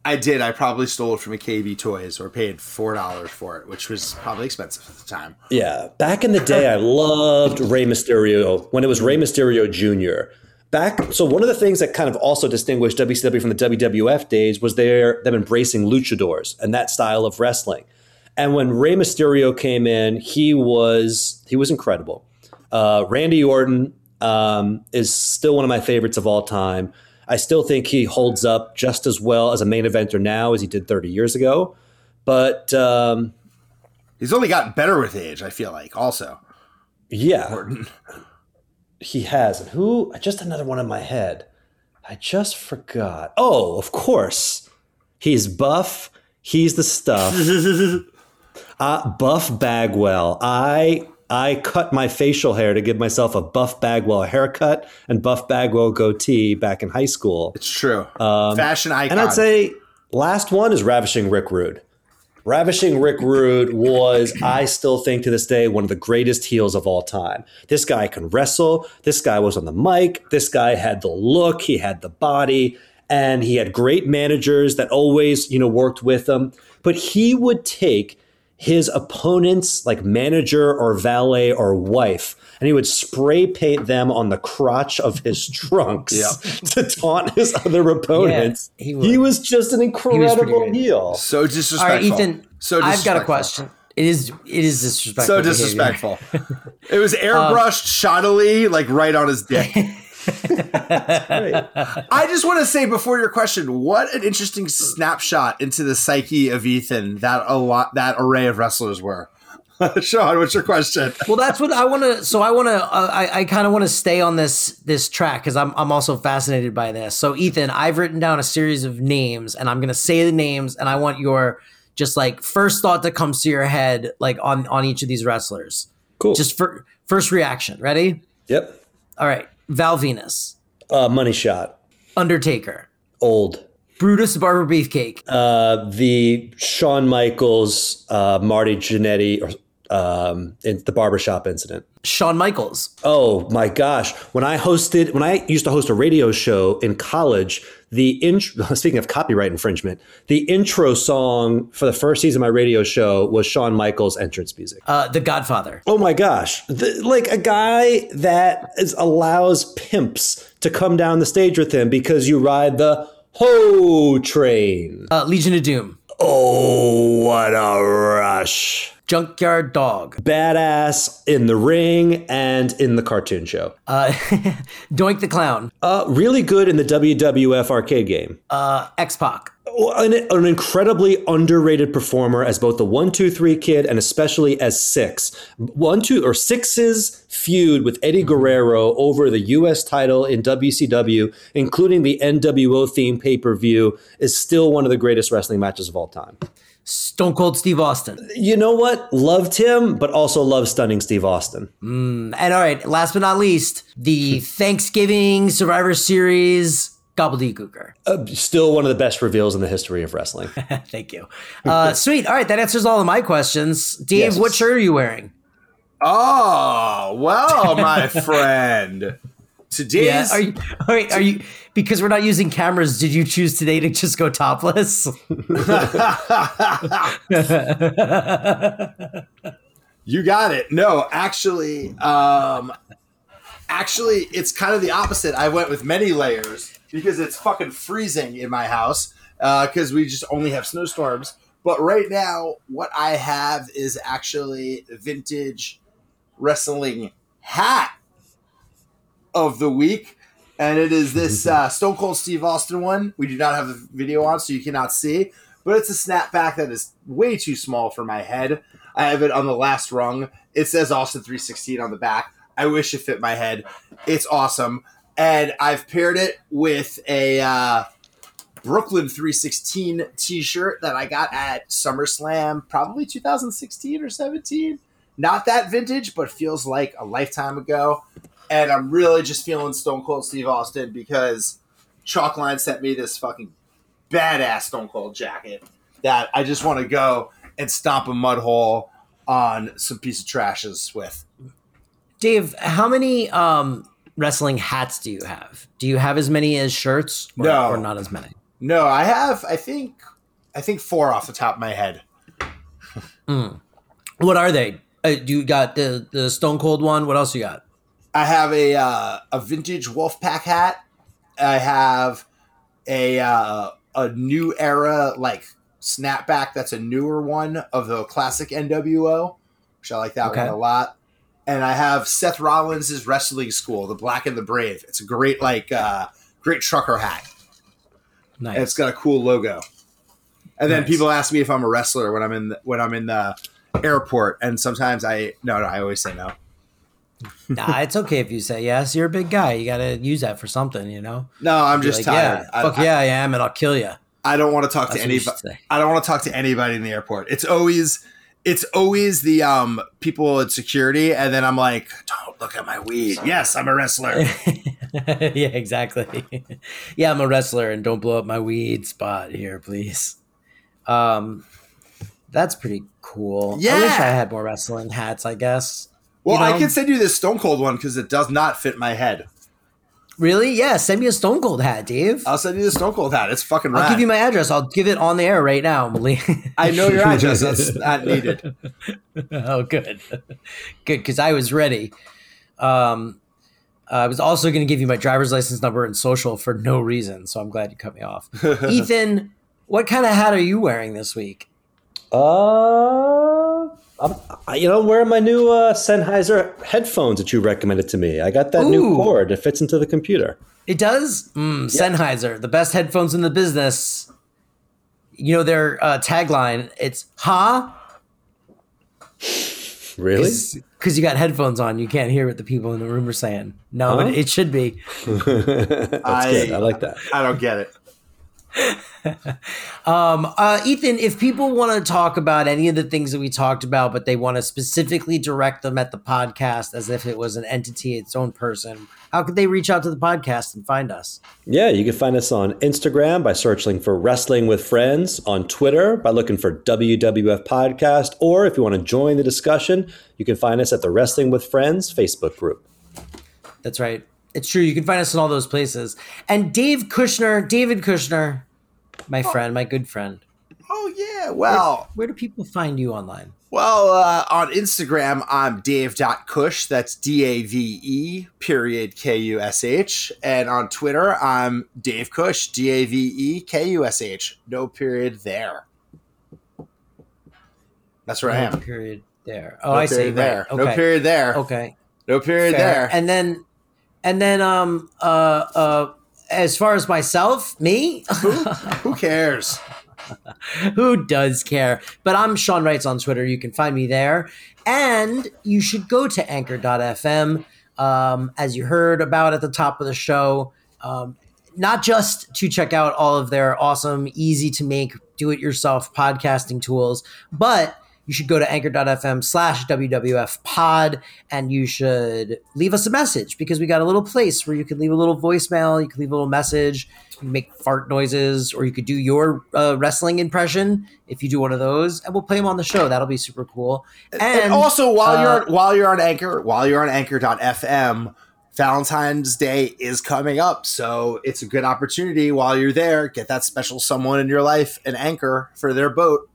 I did. I probably stole it from a KB Toys or paid four dollars for it, which was probably expensive at the time. Yeah, back in the day, I loved Rey Mysterio when it was Rey Mysterio Jr. Back, so one of the things that kind of also distinguished WCW from the WWF days was their them embracing luchadors and that style of wrestling. And when Rey Mysterio came in, he was he was incredible. Uh, Randy Orton um, is still one of my favorites of all time. I still think he holds up just as well as a main eventer now as he did 30 years ago. But um, He's only gotten better with age. I feel like. Also, Yeah. He has. And who? Just another one in my head. I just forgot. Oh, of course. He's buff. He's the stuff. uh, buff Bagwell. I I cut my facial hair to give myself a Buff Bagwell haircut and Buff Bagwell goatee back in high school. it's true. Um, Fashion icon. And I'd say last one is Ravishing Rick Rude. Ravishing Rick Rude was, I still think to this day, one of the greatest heels of all time. This guy can wrestle. This guy was on the mic. This guy had the look. He had the body. And he had great managers that always, you know, worked with him. But he would take his opponent's like manager or valet or wife and he would spray paint them on the crotch of his trunks to taunt his other opponents. he he, was just an incredible great. heel. so All disrespectful. right, Ethan. So I've got a question. It is it is disrespectful. So disrespectful. it was airbrushed uh, shoddily, like right on his dick. I just want to say before your question, what an interesting snapshot into the psyche of Ethan that a lot that array of wrestlers were. Sean, what's your question? Well, that's what I want to. So I want to. Uh, I, I kind of want to stay on this this track because I'm I'm also fascinated by this. So Ethan, I've written down a series of names, and I'm going to say the names, and I want your just like first thought that comes to your head, like on on each of these wrestlers. Cool. Just for first reaction. Ready? yep. All right. Val Venis, Uh, money shot. Undertaker, Old. Brutus Barber Beefcake, Uh, the Shawn Michaels, uh, Marty Jannetty, or um, in the barbershop incident. Shawn Michaels, Oh my gosh! When I hosted, when I used to host a radio show in college, the intro. Speaking of copyright infringement, the intro song for the first season of my radio show was Shawn Michaels' entrance music. uh, The Godfather, Oh my gosh! The, like a guy that is, allows pimps to come down the stage with him because you ride the ho train. uh, Legion of Doom, Oh, what a rush! Junkyard Dog, Badass in the ring and in the cartoon show. uh, Doink the Clown, Uh, really good in the WWF arcade game. uh, X Pac, An, an incredibly underrated performer as both the one, two, three kid and especially as Syxx. One, two, or Syxx's feud with Eddie Guerrero over the U.S. title in WCW, including the NWO theme pay per view, is still one of the greatest wrestling matches of all time. Stone Cold Steve Austin. You know what? Loved him, but also loved stunning Steve Austin. And all right, last but not least, the Thanksgiving Survivor Series gobbledygooker. Uh, still one of the best reveals in the history of wrestling. Thank you. Uh, sweet. All right, that answers all of my questions. Dave, Yes. what shirt are you wearing? Oh, well, my friend. Today's Yeah. Are you, are, you- are you because we're not using cameras? Did you choose today to just go topless? You got it. No, actually, um, actually, it's kind of the opposite. I went with many layers because it's fucking freezing in my house because we just only have snowstorms. But right now, what I have is actually vintage wrestling hat of the week. And it is this uh, Stone Cold Steve Austin one. We do not have the video on, so you cannot see. But it's a snapback that is way too small for my head. I have it on the last rung. It says Austin 316 on the back. I wish it fit my head. It's awesome. And I've paired it with a uh, Brooklyn 316 t shirt that I got at SummerSlam, probably 2016 or 17. Not that vintage, but feels like a lifetime ago. And I'm really just feeling Stone Cold Steve Austin because Chalkline sent me this fucking badass Stone Cold jacket that I just want to go and stomp a mud hole on some piece of trashes with. Dave, how many um, wrestling hats do you have? Do you have as many as shirts, or, No. or not as many? No, I have I think I think four off the top of my head. What are they? Uh, do you got the the Stone Cold one? What else you got? I have a uh, a vintage Wolfpack hat. I have a uh, a new era like snapback that's a newer one of the classic NWO, which I like that Okay. one a lot. And I have Seth Rollins' wrestling school, the Black and the Brave. It's a great like uh, great trucker hat. Nice. and it's got a cool logo. And then Nice. people ask me if I'm a wrestler when I'm in the, when I'm in the airport, and sometimes I no no I always say no. Nah, it's okay if you say yes. You're a big guy. You got to use that for something, you know. No, I'm just like, tired. Yeah, I, fuck I- yeah, I am, and I'll kill you. I don't want to talk That's to anybody. I don't want to talk to anybody in the airport. It's always it's always the um people at security, and then I'm like, don't look at my weed. Yes, I'm a wrestler. yeah, exactly. yeah, I'm a wrestler, and don't blow up my weed spot here, please. Um, that's pretty cool. Yeah. I wish I had more wrestling hats. I guess. Well, You I can send you this Stone Cold one because it does not fit my head. Really? Yeah. Send me a Stone Cold hat, Dave. I'll send you the Stone Cold hat. It's fucking rad. I'll give you my address. I'll give it on the air right now, Malik. I know your address. That's not needed. oh, good, good, because I was ready. Um, I was also going to give you my driver's license number and social for no reason, so I'm glad you cut me off. Ethan, what kind of hat are you wearing this week? Uh, I'm, you know, I'm wearing my new uh, Sennheiser headphones that you recommended to me. I got that new cord that fits into the computer. It does. Mm, Sennheiser, the best headphones in the business. You know their uh, tagline. It's "Ha," Really? because you got headphones on. You can't hear what the people in the room are saying. No, Huh? it, it should be. That's I- good. I like that. I don't get it. Um, uh, Ethan, if people want to talk about any of the things that we talked about, but they want to specifically direct them at the podcast as if it was an entity, its own person, how could they reach out to the podcast and find us? Yeah, you can find us on Instagram by searching for Wrestling with Friends, on Twitter by looking for WWF Podcast, or if you want to join the discussion, you can find us at the Wrestling with Friends Facebook group. That's right. It's true. You can find us in all those places. And Dave Kushner, David Kushner, my friend, my good friend. Oh yeah. Well, Where do people find you online? Well, uh, on Instagram, I'm Dave.Kush. That's D A V E period K U S H. And on Twitter, I'm Dave Kush, D A V E K U S H. No period there. That's where I No am. Period there. Oh, No I see. there. Right. No period there. Okay. No period Fair. there. And then, and then, um, uh, uh, as far as myself, me, Who cares? who does care? But I'm Sean Wrights on Twitter. You can find me there, and you should go to Anchor.fm. Um, as you heard about at the top of the show, um, not just to check out all of their awesome, easy to make, do it yourself podcasting tools, but you should go to anchor.fm slash WWF pod and you should leave us a message because we got a little place where you can leave a little voicemail, you can leave a little message, you can make fart noises, or you could do your uh, wrestling impression if you do one of those, and we'll play them on the show. That'll be super cool. And, And, also, while uh, you're while you're on Anchor, while you're on Anchor.fm, Valentine's Day is coming up, so it's a good opportunity while you're there. Get that special someone in your life an anchor for their boat.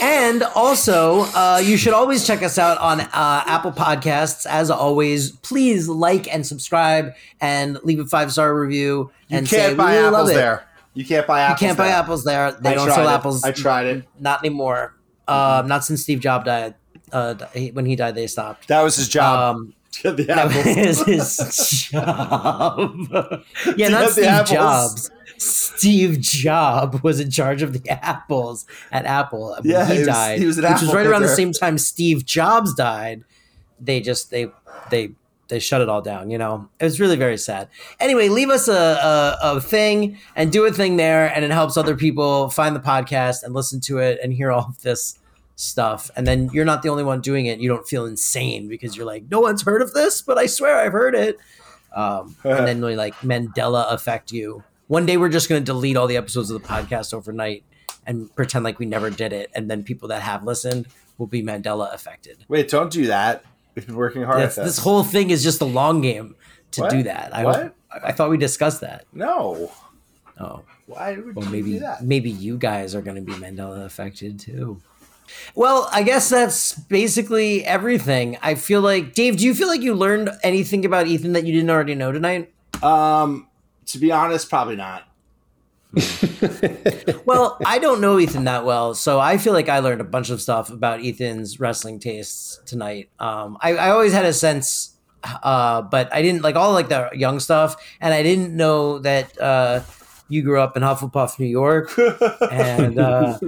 And also, uh, you should always check us out on uh, Apple Podcasts. As always, please like and subscribe and leave a five star review. You and can't say, buy really apples there. You can't buy apples. You can't buy there. apples there. They I don't sell it. apples. I tried it. Not anymore. Um, not since Steve Jobs died. Uh, when he died, they stopped. That was his job. Um, the that was his job. yeah, not Steve. Jobs. Steve Jobs was in charge of the apples at Apple. When Yeah, he was- died, he was which was right around the same time Steve Jobs died. They just they they they shut it all down. You know, it was really very sad. Anyway, leave us a, a a thing and do a thing there, and it helps other people find the podcast and listen to it and hear all of this stuff. And then you're not the only one doing it. You don't feel insane because you're like, no one's heard of this, but I swear I've heard it. Um, and then we like Mandela affect you. One day we're just going to delete all the episodes of the podcast overnight and pretend like we never did it, and then people that have listened will be Mandela affected. Wait, don't do that. We've been working hard That's, at this this. whole thing is just a long game to What? do that. I, What? I thought we discussed that. no. Oh, Why would well, you maybe do that? maybe you guys are going to be Mandela affected too. Well, I guess that's basically everything. I feel like Dave. Do you feel like you learned anything about Ethan that you didn't already know tonight? Um, to be honest, probably not. Well, I don't know Ethan that well, so I feel like I learned a bunch of stuff about Ethan's wrestling tastes tonight. Um, I, I always had a sense, uh, but I didn't like all like the young stuff, and I didn't know that uh, you grew up in Hufflepuff, New York, and uh,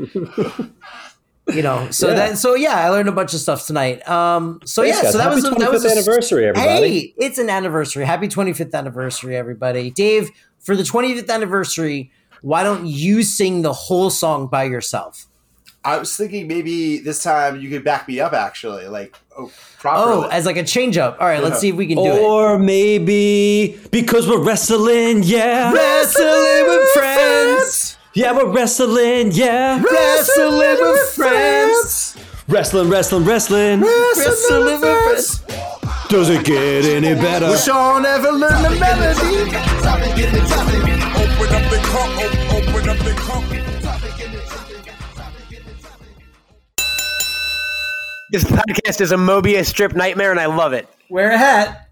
you know, so Yeah. that so yeah, I learned a bunch of stuff tonight. Um, so Thanks, yeah, guys. so that Happy was a- that was 25th a- anniversary, everybody. Hey, it's an anniversary. Happy 25th anniversary, everybody. Dave, for the 25th anniversary, why don't you sing the whole song by yourself? I was thinking maybe this time you could back me up. Actually, like oh, Oh, as like a change up. All right, let's see if we can do it. Or maybe because we're wrestling, yeah. Wrestling with friends. Yeah, we're wrestling, yeah. Wrestling with friends. Wrestling, wrestling, wrestling. Wrestling with friends. Does it get any better? Sean never learned the melody. Open up the cup, open up the cup. This podcast is a Mobius strip nightmare, and I love it. Wear a hat.